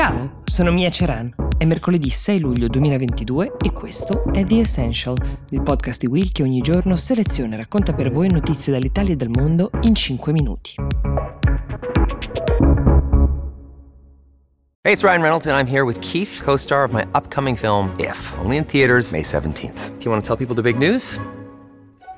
Ciao, sono Mia Ceran. È mercoledì 6 luglio 2022 e questo è The Essential, il podcast di Will che ogni giorno seleziona e racconta per voi notizie dall'Italia e dal mondo in 5 minuti. Hey, it's Ryan Reynolds and I'm here with Keith, co-star of my upcoming film If, only in theaters May 17th. Do you want to tell people the big news?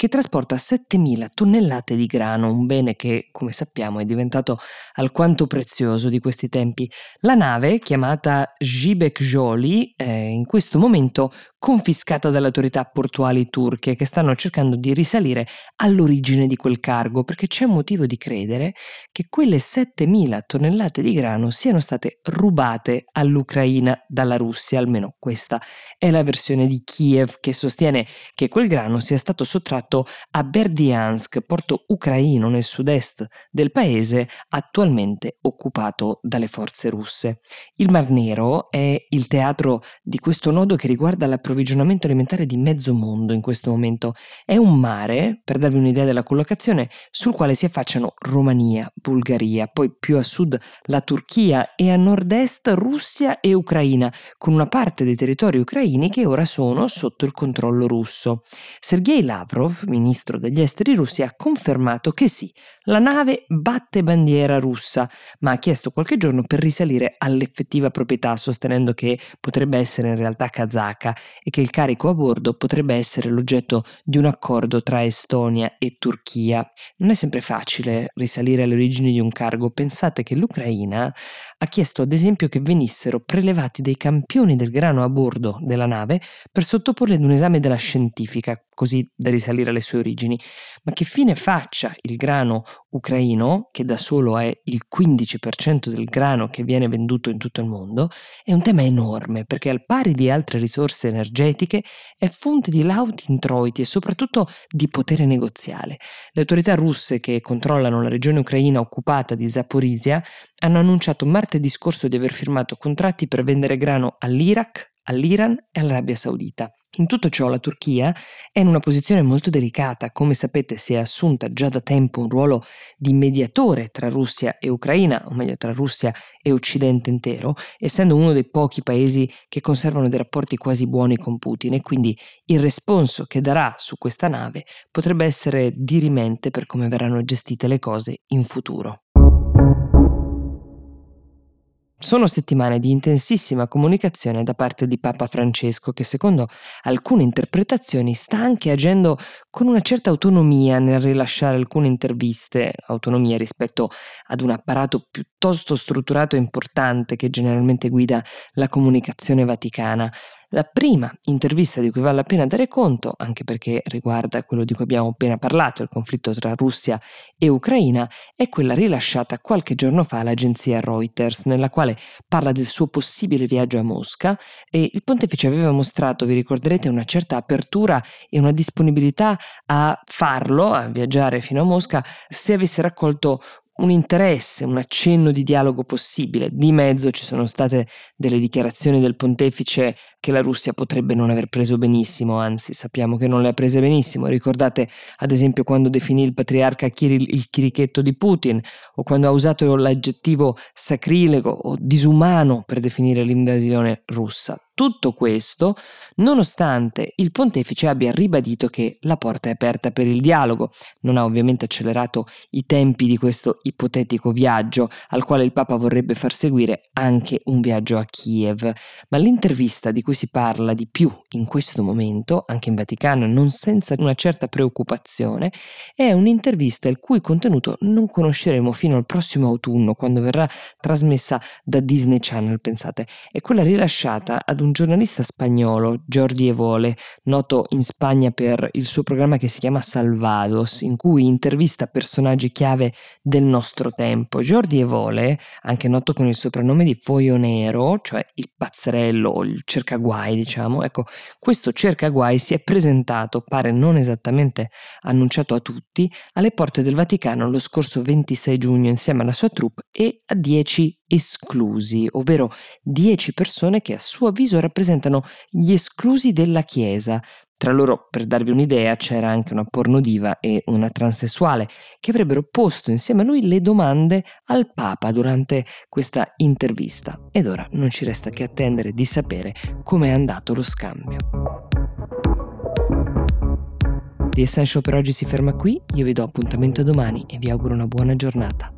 che trasporta 7.000 tonnellate di grano, un bene che, come sappiamo, è diventato alquanto prezioso di questi tempi. La nave, chiamata Jibek Joli, è in questo momento confiscata dalle autorità portuali turche che stanno cercando di risalire all'origine di quel cargo, perché c'è motivo di credere che quelle 7.000 tonnellate di grano siano state rubate all'Ucraina dalla Russia, almeno questa è la versione di Kiev che sostiene che quel grano sia stato sottratto portato a Berdiansk, porto ucraino nel sud-est del paese, attualmente occupato dalle forze russe. Il Mar Nero è il teatro di questo nodo che riguarda l'approvvigionamento alimentare di mezzo mondo in questo momento. È un mare, per darvi un'idea della collocazione, sul quale si affacciano Romania, Bulgaria, poi più a sud la Turchia e a nord-est Russia e Ucraina, con una parte dei territori ucraini che ora sono sotto il controllo russo. Sergei Lavrov, ministro degli esteri russi, ha confermato che sì, la nave batte bandiera russa, ma ha chiesto qualche giorno per risalire all'effettiva proprietà, sostenendo che potrebbe essere in realtà kazaka e che il carico a bordo potrebbe essere l'oggetto di un accordo tra Estonia e Turchia. Non è sempre facile risalire alle origini di un cargo. Pensate che l'Ucraina ha chiesto ad esempio che venissero prelevati dei campioni del grano a bordo della nave per sottoporli ad un esame della scientifica, così da risalire alle sue origini. Ma che fine faccia il grano ucraino, che da solo è il 15% del grano che viene venduto in tutto il mondo, è un tema enorme perché al pari di altre risorse energetiche è fonte di lauti introiti e soprattutto di potere negoziale. Le autorità russe che controllano la regione ucraina occupata di Zaporizia hanno annunciato martedì scorso di aver firmato contratti per vendere grano all'Iraq, all'Iran e all'Arabia Saudita. In tutto ciò la Turchia è in una posizione molto delicata, come sapete si è assunta già da tempo un ruolo di mediatore tra Russia e Ucraina, o meglio tra Russia e Occidente intero, essendo uno dei pochi paesi che conservano dei rapporti quasi buoni con Putin e quindi il responso che darà su questa nave potrebbe essere dirimente per come verranno gestite le cose in futuro. Sono settimane di intensissima comunicazione da parte di Papa Francesco che secondo alcune interpretazioni sta anche agendo con una certa autonomia nel rilasciare alcune interviste, autonomia rispetto ad un apparato piuttosto strutturato e importante che generalmente guida la comunicazione vaticana. La prima intervista di cui vale la pena dare conto, anche perché riguarda quello di cui abbiamo appena parlato, il conflitto tra Russia e Ucraina, è quella rilasciata qualche giorno fa all'agenzia Reuters, nella quale parla del suo possibile viaggio a Mosca e il pontefice aveva mostrato, vi ricorderete, una certa apertura e una disponibilità a farlo, a viaggiare fino a Mosca, se avesse raccolto un interesse, un accenno di dialogo possibile. Di mezzo ci sono state delle dichiarazioni del pontefice che la Russia potrebbe non aver preso benissimo, anzi sappiamo che non le ha prese benissimo. Ricordate ad esempio quando definì il patriarca Kirill il chirichetto di Putin o quando ha usato l'aggettivo sacrilego o disumano per definire l'invasione russa. Tutto questo nonostante il pontefice abbia ribadito che la porta è aperta per il dialogo. Non ha ovviamente accelerato i tempi di questo ipotetico viaggio, al quale il Papa vorrebbe far seguire anche un viaggio a Kiev. Ma l'intervista di cui si parla di più in questo momento, anche in Vaticano, non senza una certa preoccupazione, è un'intervista il cui contenuto non conosceremo fino al prossimo autunno, quando verrà trasmessa da Disney Channel, pensate. È quella rilasciata ad un un giornalista spagnolo, Jordi Evole, noto in Spagna per il suo programma che si chiama Salvados, in cui intervista personaggi chiave del nostro tempo. Jordi Evole, anche noto con il soprannome di Foio Nero, cioè il pazzerello o il cercaguai, diciamo, ecco, questo cercaguai si è presentato, pare non esattamente annunciato a tutti, alle porte del Vaticano lo scorso 26 giugno insieme alla sua troupe e a 10 esclusi, ovvero 10 persone che a suo avviso rappresentano gli esclusi della Chiesa. Tra loro, per darvi un'idea, c'era anche una pornodiva e una transessuale che avrebbero posto insieme a lui le domande al Papa durante questa intervista. Ed ora non ci resta che attendere di sapere come è andato lo scambio. The Essential per oggi si ferma qui, io vi do appuntamento domani e vi auguro una buona giornata.